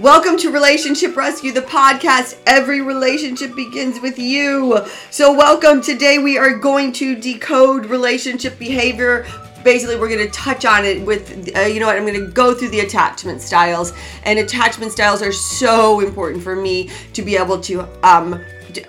Welcome to Relationship Rescue, the podcast. Every relationship begins with you. So, welcome. Today, we are going to decode relationship behavior. Basically, we're going to touch on it with, uh, you know what, I'm going to go through the attachment styles. And attachment styles are so important for me to be able to, um, d-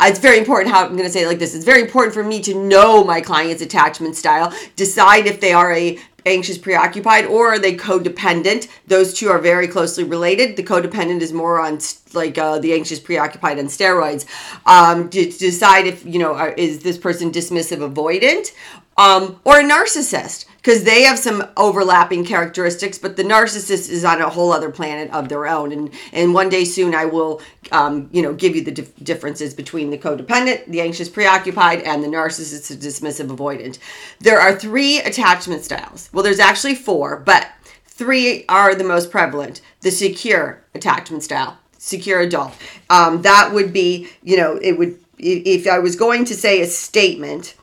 it's very important how I'm going to say it like this. It's very important for me to know my client's attachment style, decide if they are a anxious preoccupied or are they codependent? Those two are very closely related. The codependent is more on like uh, the anxious preoccupied on steroids. Um, to, to decide if you know are, is this person dismissive avoidant um, or a narcissist because they have some overlapping characteristics but the narcissist is on a whole other planet of their own. And and one day soon i will um, you know give you the dif- differences between the codependent the anxious preoccupied and the narcissist the dismissive avoidant. There are three attachment styles. Well there's actually four but three are the most prevalent. The secure attachment style secure adult. Um, that would be you know it would if i was going to say a statement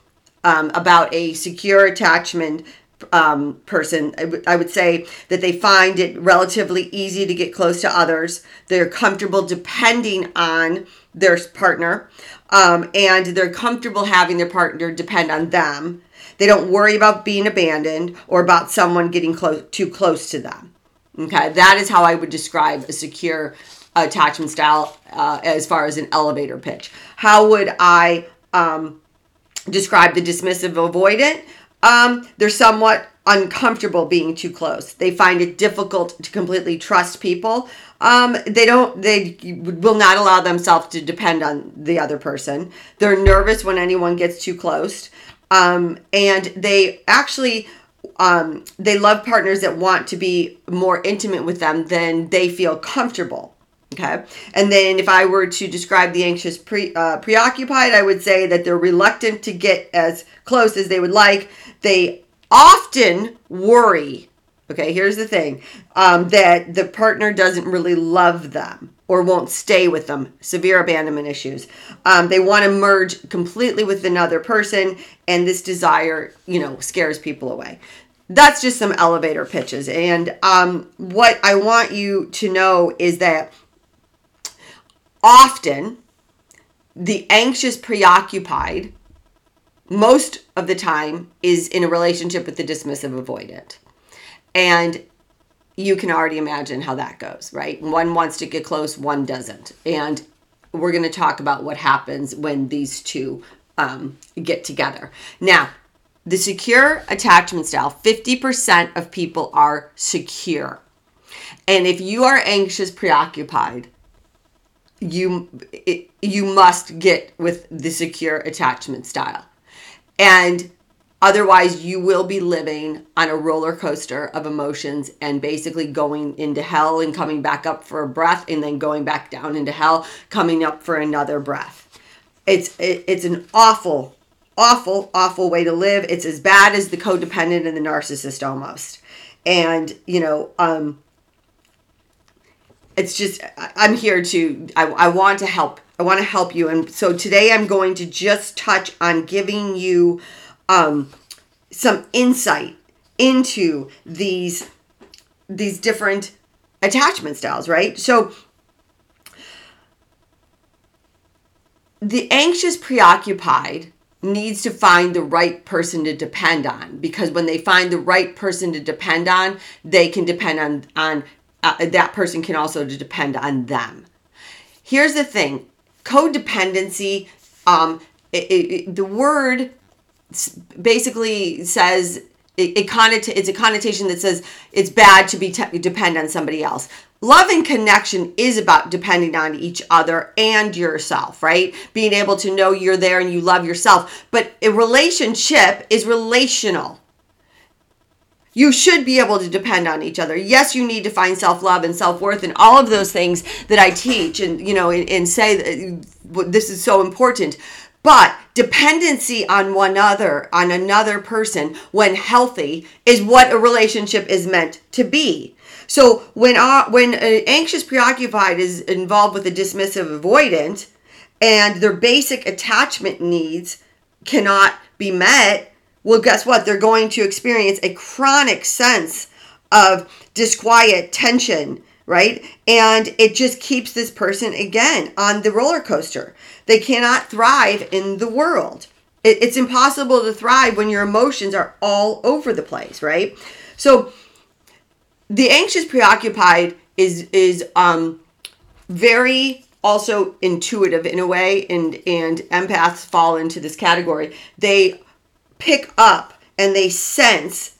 um, about a secure attachment um, person, I, w- I would say that they find it relatively easy to get close to others. They're comfortable depending on their partner, um, and they're comfortable having their partner depend on them. They don't worry about being abandoned or about someone getting close too close to them. Okay, that is how I would describe a secure attachment style uh, as far as an elevator pitch. How would I um, describe the dismissive avoidant? Um, they're somewhat uncomfortable being too close. They find it difficult to completely trust people. Um, they don't. They will not allow themselves to depend on the other person. They're nervous when anyone gets too close, um, and they actually um, they love partners that want to be more intimate with them than they feel comfortable. Okay. And then if I were to describe the anxious pre, uh, preoccupied, I would say that they're reluctant to get as close as they would like. They often worry. Okay, here's the thing um, that the partner doesn't really love them or won't stay with them. Severe abandonment issues. Um, they want to merge completely with another person, and this desire, you know, scares people away that's just some elevator pitches. And um, what I want you to know is that often the anxious preoccupied most of the time is in a relationship with the dismissive avoidant. And you can already imagine how that goes right? One wants to get close one doesn't. And we're going to talk about what happens when these two um, get together. Now the secure attachment style 50% of people are secure. And if you are anxious preoccupied you it, you must get with the secure attachment style. And otherwise you will be living on a roller coaster of emotions and basically going into hell and coming back up for a breath and then going back down into hell coming up for another breath. It's it, it's an awful awful awful way to live. It's as bad as the codependent and the narcissist almost. And you know um it's just i'm here to I, I want to help. I want to help you. And so today i'm going to just touch on giving you um, some insight into these these different attachment styles right? So the anxious preoccupied needs to find the right person to depend on because when they find the right person to depend on they can depend on on uh, that person can also depend on them. Here's the thing codependency, um, it, it, the word basically says it, it connota- it's a connotation that says it's bad to be te- depend on somebody else. Love and connection is about depending on each other and yourself, right? Being able to know you're there and you love yourself. But a relationship is relational you should be able to depend on each other. Yes, you need to find self love and self worth and all of those things that I teach and, you know, and, and say that this is so important. But dependency on one other, on another person, when healthy, is what a relationship is meant to be. So when uh, when an anxious preoccupied is involved with a dismissive avoidant, and their basic attachment needs cannot be met, well, guess what? They're going to experience a chronic sense of disquiet, tension, right? And it just keeps this person again on the roller coaster. They cannot thrive in the world. It, it's impossible to thrive when your emotions are all over the place, right? So the anxious preoccupied is is um very also intuitive in a way and and empaths fall into this category. They pick up and they sense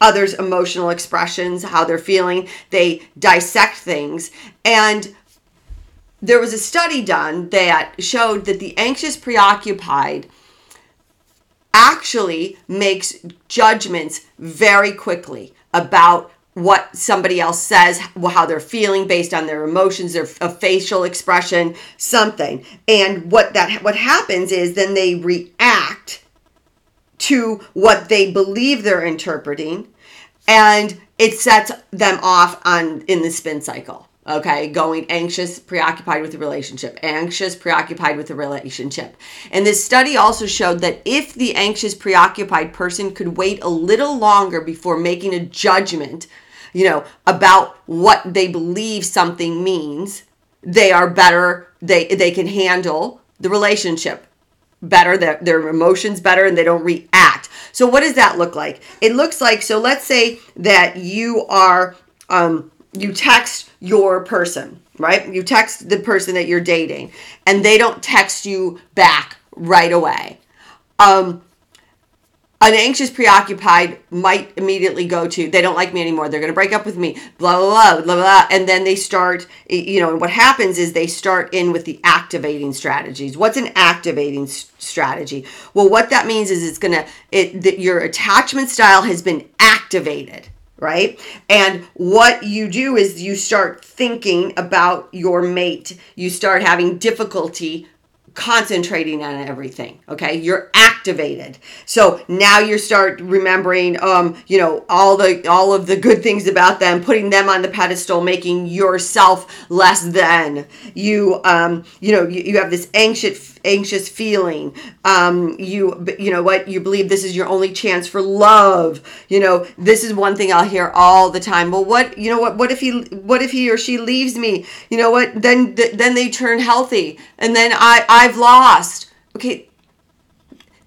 others' emotional expressions, how they're feeling. They dissect things. And there was a study done that showed that the anxious preoccupied actually makes judgments very quickly about what somebody else says, how they're feeling based on their emotions, their a facial expression, something. And what that what happens is then they react to what they believe they're interpreting and it sets them off on in the spin cycle okay? Going anxious preoccupied with the relationship anxious preoccupied with the relationship. And this study also showed that if the anxious preoccupied person could wait a little longer before making a judgment you know about what they believe something means they are better they they can handle the relationship better, their, their emotions better, and they don't react. So, what does that look like? It looks like so. Let's say that you are um, you text your person, right? You text the person that you're dating, and they don't text you back right away. Um, an anxious preoccupied might immediately go to they don't like me anymore. They're going to break up with me. Blah blah blah blah blah and then they start you know and what happens is they start in with the activating strategies. What's an activating strategy? Well what that means is it's going to it that your attachment style has been activated right? And what you do is you start thinking about your mate. You start having difficulty concentrating on everything okay? You're activated. So now you start remembering um you know all the all of the good things about them putting them on the pedestal making yourself less than. You um you know you, you have this anxious anxious feeling. Um you you know what? You believe this is your only chance for love. You know this is one thing i'll hear all the time. Well what you know what what if he what if he or she leaves me? You know what? Then then they turn healthy. And then i i've lost. Okay.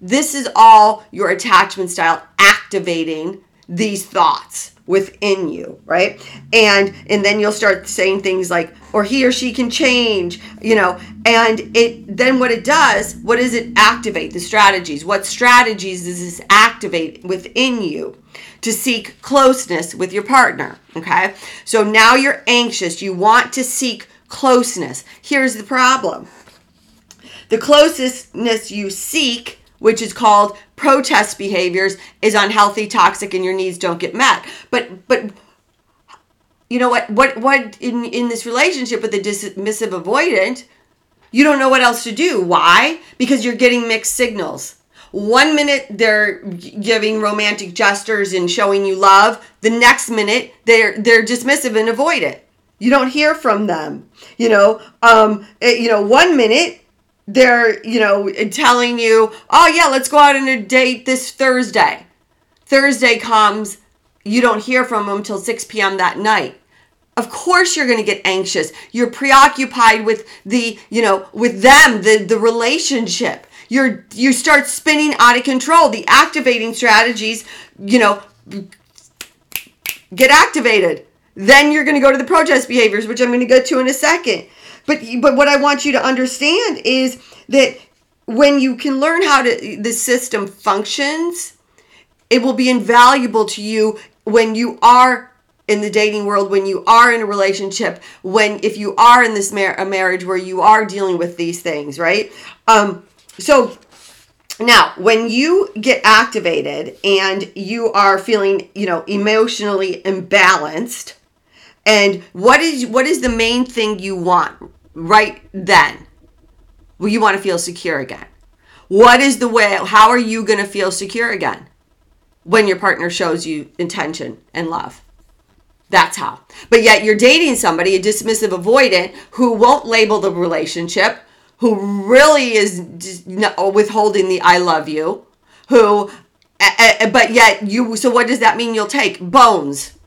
This is all your attachment style activating these thoughts within you right? And and then you'll start saying things like or he or she can change you know? And it then what it does what does it activate? The strategies. What strategies does this activate within you to seek closeness with your partner okay? So now you're anxious. You want to seek closeness. Here's the problem. The closeness you seek which is called protest behaviors, is unhealthy, toxic, and your needs don't get met. But but you know what what what in in this relationship with the dismissive avoidant, you don't know what else to do. Why? Because you're getting mixed signals. One minute they're giving romantic gestures and showing you love. The next minute they're they're dismissive and avoidant. You don't hear from them. You know, um, eh, you know, one minute they're, you know, telling you, oh, yeah, let's go out on a date this Thursday. Thursday comes, you don't hear from them till 6 p.m. that night. Of course you're going to get anxious. You're preoccupied with the, you know, with them, the, the relationship. You're you start spinning out of control. The activating strategies, you know, get activated. Then you're going to go to the protest behaviors, which I'm going to get to in a second. But but what I want you to understand is that when you can learn how to the system functions, it will be invaluable to you when you are in the dating world when you are in a relationship when if you are in this mar- a marriage where you are dealing with these things right um so now when you get activated and you are feeling you know emotionally imbalanced and what is what is the main thing you want right then well, you want to feel secure again. What is the way, how are you going to feel secure again when your partner shows you intention and love? That's how. But yet you're dating somebody, a dismissive avoidant, who won't label the relationship, who really is withholding the I love you, who, but yet you, so what does that mean you'll take? Bones.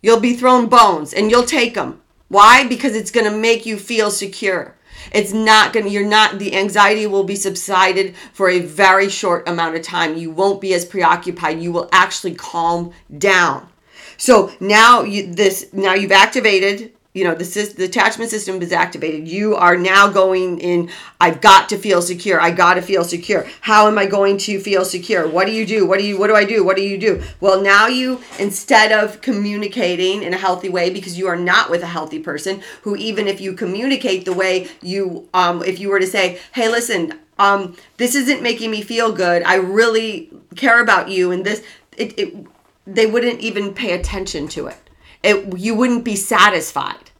You'll be thrown bones and you'll take them. Why? Because it's going to make you feel secure. It's not going to, you're not, the anxiety will be subsided for a very short amount of time. You won't be as preoccupied. You will actually calm down. So now you, this, now you've activated you know the, the attachment system is activated. You are now going in i've got to feel secure. I got to feel secure. How am i going to feel secure? What do you do? What do you what do i do? What do you do? Well now you instead of communicating in a healthy way because you are not with a healthy person who even if you communicate the way you um if you were to say hey listen um this isn't making me feel good. I really care about you and this it, it they wouldn't even pay attention to it it you wouldn't be satisfied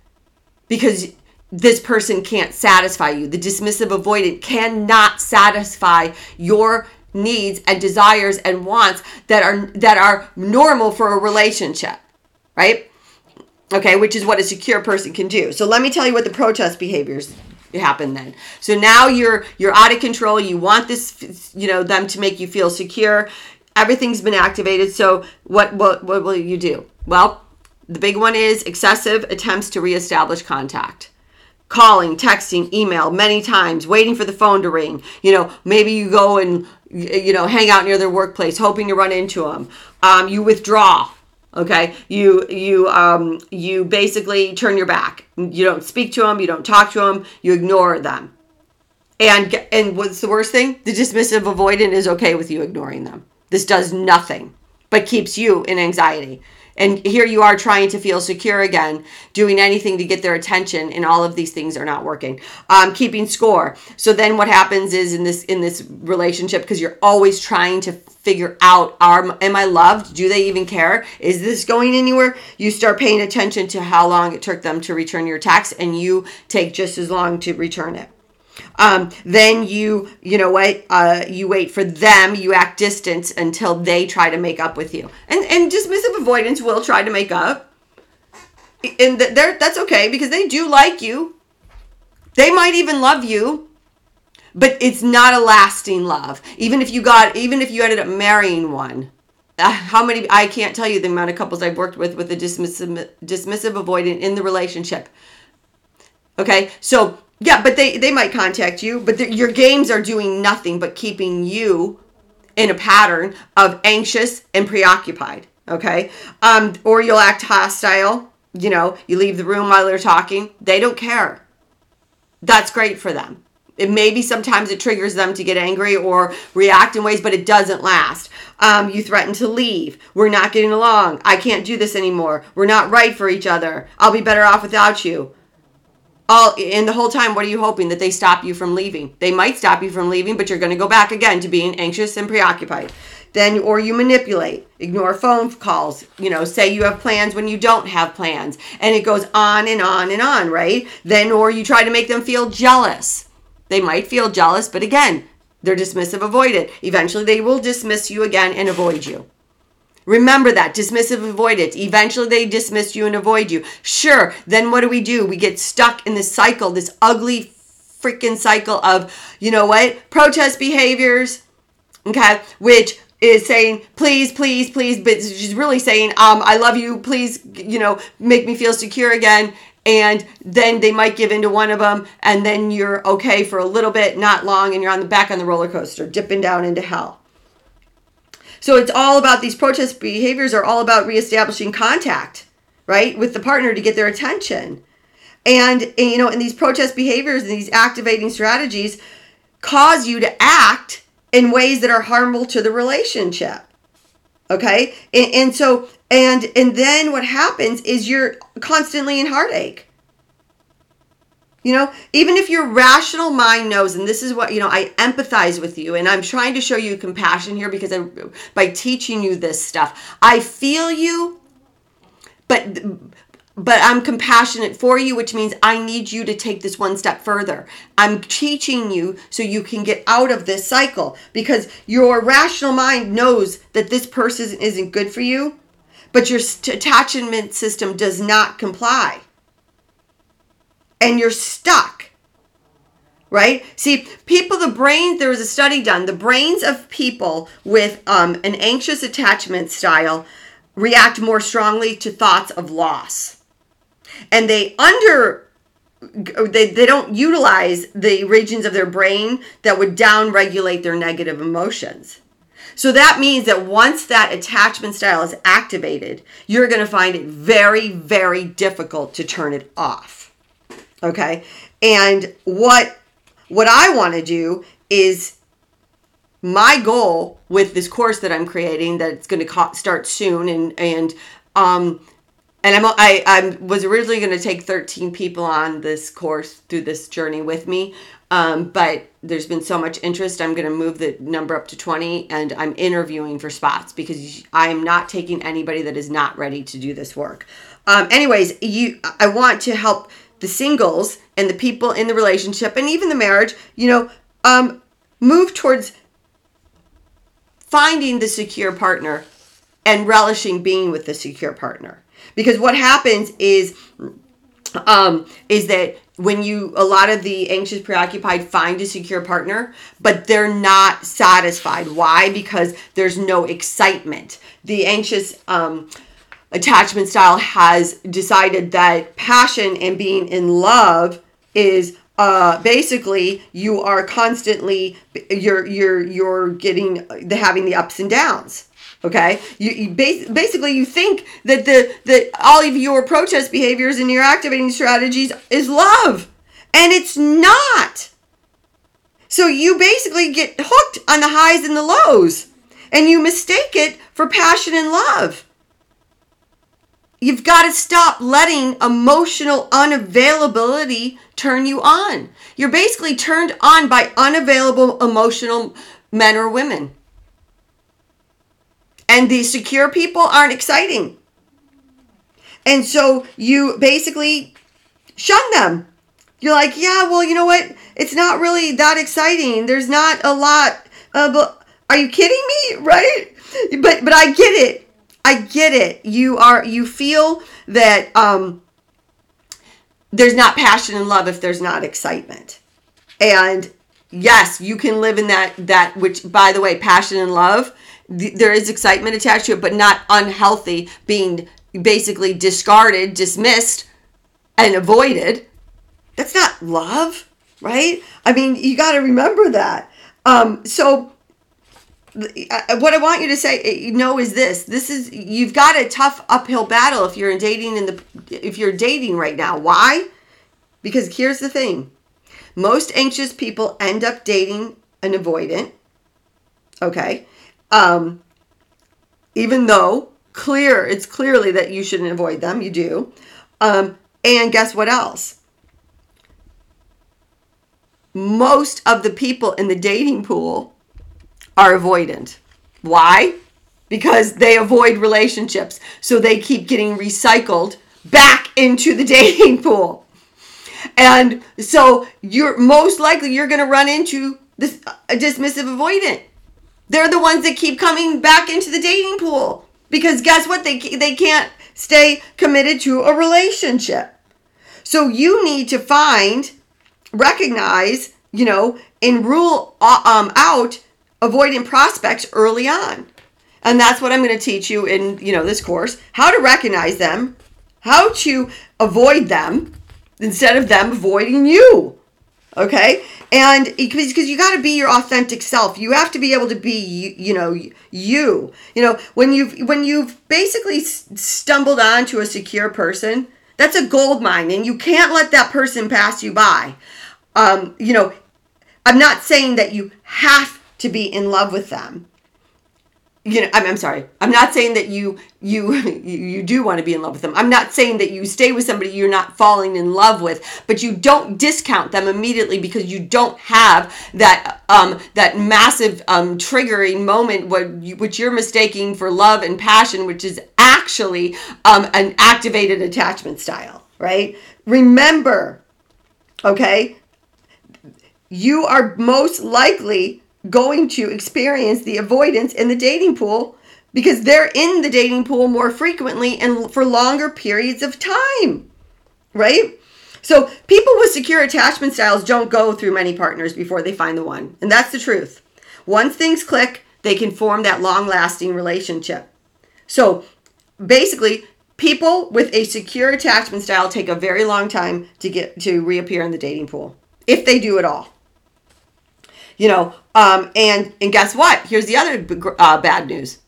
because this person can't satisfy you. The dismissive avoidant cannot satisfy your needs and desires and wants that are that are normal for a relationship, right? Okay, which is what a secure person can do. So let me tell you what the protest behaviors happen then. So now you're you're out of control. You want this you know them to make you feel secure. Everything's been activated. So what what what will you do? Well, the big one is excessive attempts to reestablish contact. Calling, texting, email many times, waiting for the phone to ring. You know, maybe you go and, you know, hang out near their workplace, hoping to run into them. Um, you withdraw. Okay, you you um, you basically turn your back. You don't speak to them. You don't talk to them. You ignore them. And and what's the worst thing? The dismissive avoidant is okay with you ignoring them. This does nothing but keeps you in anxiety and here you are trying to feel secure again doing anything to get their attention and all of these things are not working. Um, keeping score. So then what happens is in this in this relationship because you're always trying to figure out are am i loved? Do they even care? Is this going anywhere? You start paying attention to how long it took them to return your text and you take just as long to return it um, then you, you know what, uh, you wait for them, you act distant until they try to make up with you. And, and dismissive avoidants will try to make up. And th- that's okay because they do like you. They might even love you, but it's not a lasting love. Even if you got, even if you ended up marrying one, uh, how many I can't tell you the amount of couples I've worked with with a dismissive dismissive avoidant in the relationship. Okay, so yeah, but they they might contact you, but the, your games are doing nothing but keeping you in a pattern of anxious and preoccupied. Okay, um, or you'll act hostile. You know, you leave the room while they're talking. They don't care. That's great for them. It maybe sometimes it triggers them to get angry or react in ways, but it doesn't last. Um, you threaten to leave. We're not getting along. I can't do this anymore. We're not right for each other. I'll be better off without you all and the whole time what are you hoping? That they stop you from leaving. They might stop you from leaving but you're going to go back again to being anxious and preoccupied. Then or you manipulate ignore phone calls you know say you have plans when you don't have plans. And it goes on and on and on right? Then or you try to make them feel jealous. They might feel jealous but again they're dismissive avoid it. Eventually they will dismiss you again and avoid you Remember that dismissive avoidants. Eventually they dismiss you and avoid you. Sure, then what do we do? We get stuck in this cycle, this ugly freaking cycle of, you know what? Protest behaviors, okay, which is saying please please please but she's really saying um i love you please you know make me feel secure again and then they might give into one of them and then you're okay for a little bit not long and you're on the back on the roller coaster dipping down into hell so it's all about these protest behaviors are all about reestablishing contact, right, with the partner to get their attention. And, and you know, and these protest behaviors and these activating strategies cause you to act in ways that are harmful to the relationship. Okay? And, and so and and then what happens is you're constantly in heartache you know, even if your rational mind knows, and this is what, you know, I empathize with you and I'm trying to show you compassion here because I, by teaching you this stuff, I feel you, but but I'm compassionate for you, which means I need you to take this one step further. I'm teaching you so you can get out of this cycle because your rational mind knows that this person isn't good for you, but your attachment system does not comply and you're stuck. Right? See, people, the brain, there was a study done. The brains of people with um, an anxious attachment style react more strongly to thoughts of loss. And they under they, they don't utilize the regions of their brain that would down regulate their negative emotions. So that means that once that attachment style is activated, you're going to find it very, very difficult to turn it off. Okay? And what what I want to do is my goal with this course that I'm creating that it's going to start soon and and um and I'm I I was originally going to take 13 people on this course through this journey with me. Um, but there's been so much interest, I'm going to move the number up to 20 and I'm interviewing for spots because I am not taking anybody that is not ready to do this work. Um, anyways, you I want to help the singles and the people in the relationship and even the marriage, you know, um, move towards finding the secure partner and relishing being with the secure partner. Because what happens is um, is that when you a lot of the anxious preoccupied find a secure partner but they're not satisfied. Why? Because there's no excitement. The anxious um, attachment style has decided that passion and being in love is uh, basically you are constantly you're you're you're getting the having the ups and downs okay? You, you bas- basically you think that the that all of your protest behaviors and your activating strategies is love and it's not. So you basically get hooked on the highs and the lows and you mistake it for passion and love you've got to stop letting emotional unavailability turn you on you're basically turned on by unavailable emotional men or women and the secure people aren't exciting. And so you basically shun them. You're like, yeah, well, you know what? It's not really that exciting. There's not a lot of. Are you kidding me? Right? But but I get it. I get it. You are you feel that um there's not passion and love if there's not excitement. And yes, you can live in that that which by the way, passion and love there is excitement attached to it, but not unhealthy, being basically discarded, dismissed, and avoided. That's not love, right? I mean, you got to remember that. Um, so, what I want you to say, eh, you know, is this: this is you've got a tough uphill battle if you're in dating in the if you're dating right now. Why? Because here's the thing: most anxious people end up dating an avoidant. Okay, um, even though clear, it's clearly that you shouldn't avoid them, you do. Um, and guess what else? Most of the people in the dating pool are avoidant. Why? Because they avoid relationships. So they keep getting recycled back into the dating pool. And so you're most likely you're going to run into this a dismissive avoidant they're the ones that keep coming back into the dating pool because guess what? They they can't stay committed to a relationship. So you need to find, recognize, you know, and rule uh, um, out avoidant prospects early on. And that's what I'm going to teach you in, you know, this course, how to recognize them, how to avoid them instead of them avoiding you. Okay? and because you got to be your authentic self you have to be able to be you, you know you you know when you've when you've basically stumbled onto a secure person that's a gold mine and you can't let that person pass you by um, you know i'm not saying that you have to be in love with them. You know I'm, I'm sorry. I'm not saying that you you you do want to be in love with them. I'm not saying that you stay with somebody you're not falling in love with but you don't discount them immediately because you don't have that um that massive um triggering moment what you, which you're mistaking for love and passion which is actually um an activated attachment style right? Remember okay? You are most likely going to experience the avoidants in the dating pool because they're in the dating pool more frequently and for longer periods of time, right? So people with secure attachment styles don't go through many partners before they find the one. And that's the truth. Once things click, they can form that long lasting relationship. So basically people with a secure attachment style take a very long time to get to reappear in the dating pool if they do at all you know um, and and guess what? Here's the other uh, bad news.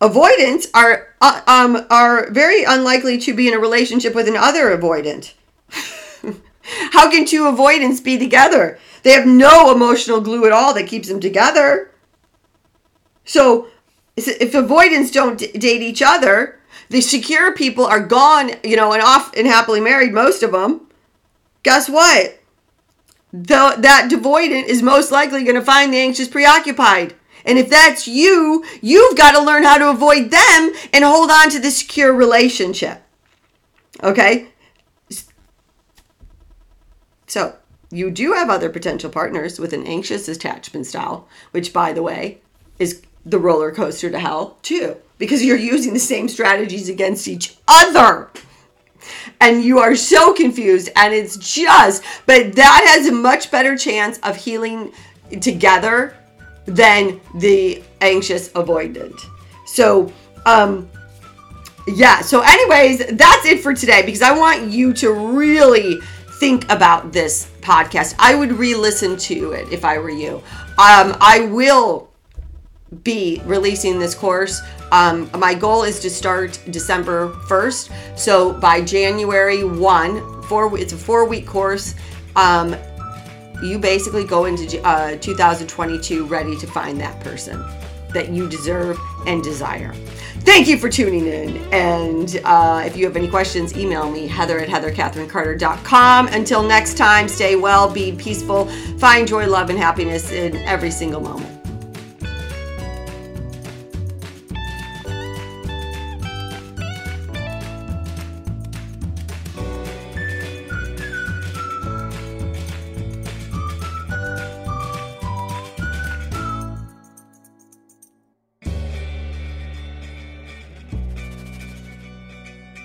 Avoidants are uh, um, are very unlikely to be in a relationship with another avoidant. How can two avoidants be together? They have no emotional glue at all that keeps them together. So if avoidants don't date each other the secure people are gone, you know, and off and happily married, most of them. Guess what? The, that avoidant is most likely going to find the anxious preoccupied. And if that's you, you've got to learn how to avoid them and hold on to the secure relationship. Okay? So, you do have other potential partners with an anxious attachment style, which, by the way, is the roller coaster to hell, too because you're using the same strategies against each other. And you are so confused, and it's just, but that has a much better chance of healing together than the anxious avoidant. So, um, yeah, so, anyways, that's it for today because I want you to really think about this podcast. I would re listen to it if I were you. Um, I will be releasing this course um, my goal is to start December 1st. So by January 1, four, it's a four week course. Um, you basically go into uh, 2022 ready to find that person that you deserve and desire. Thank you for tuning in. And uh, if you have any questions, email me, heather at heathercatherinecarter.com. Until next time, stay well, be peaceful, find joy, love, and happiness in every single moment.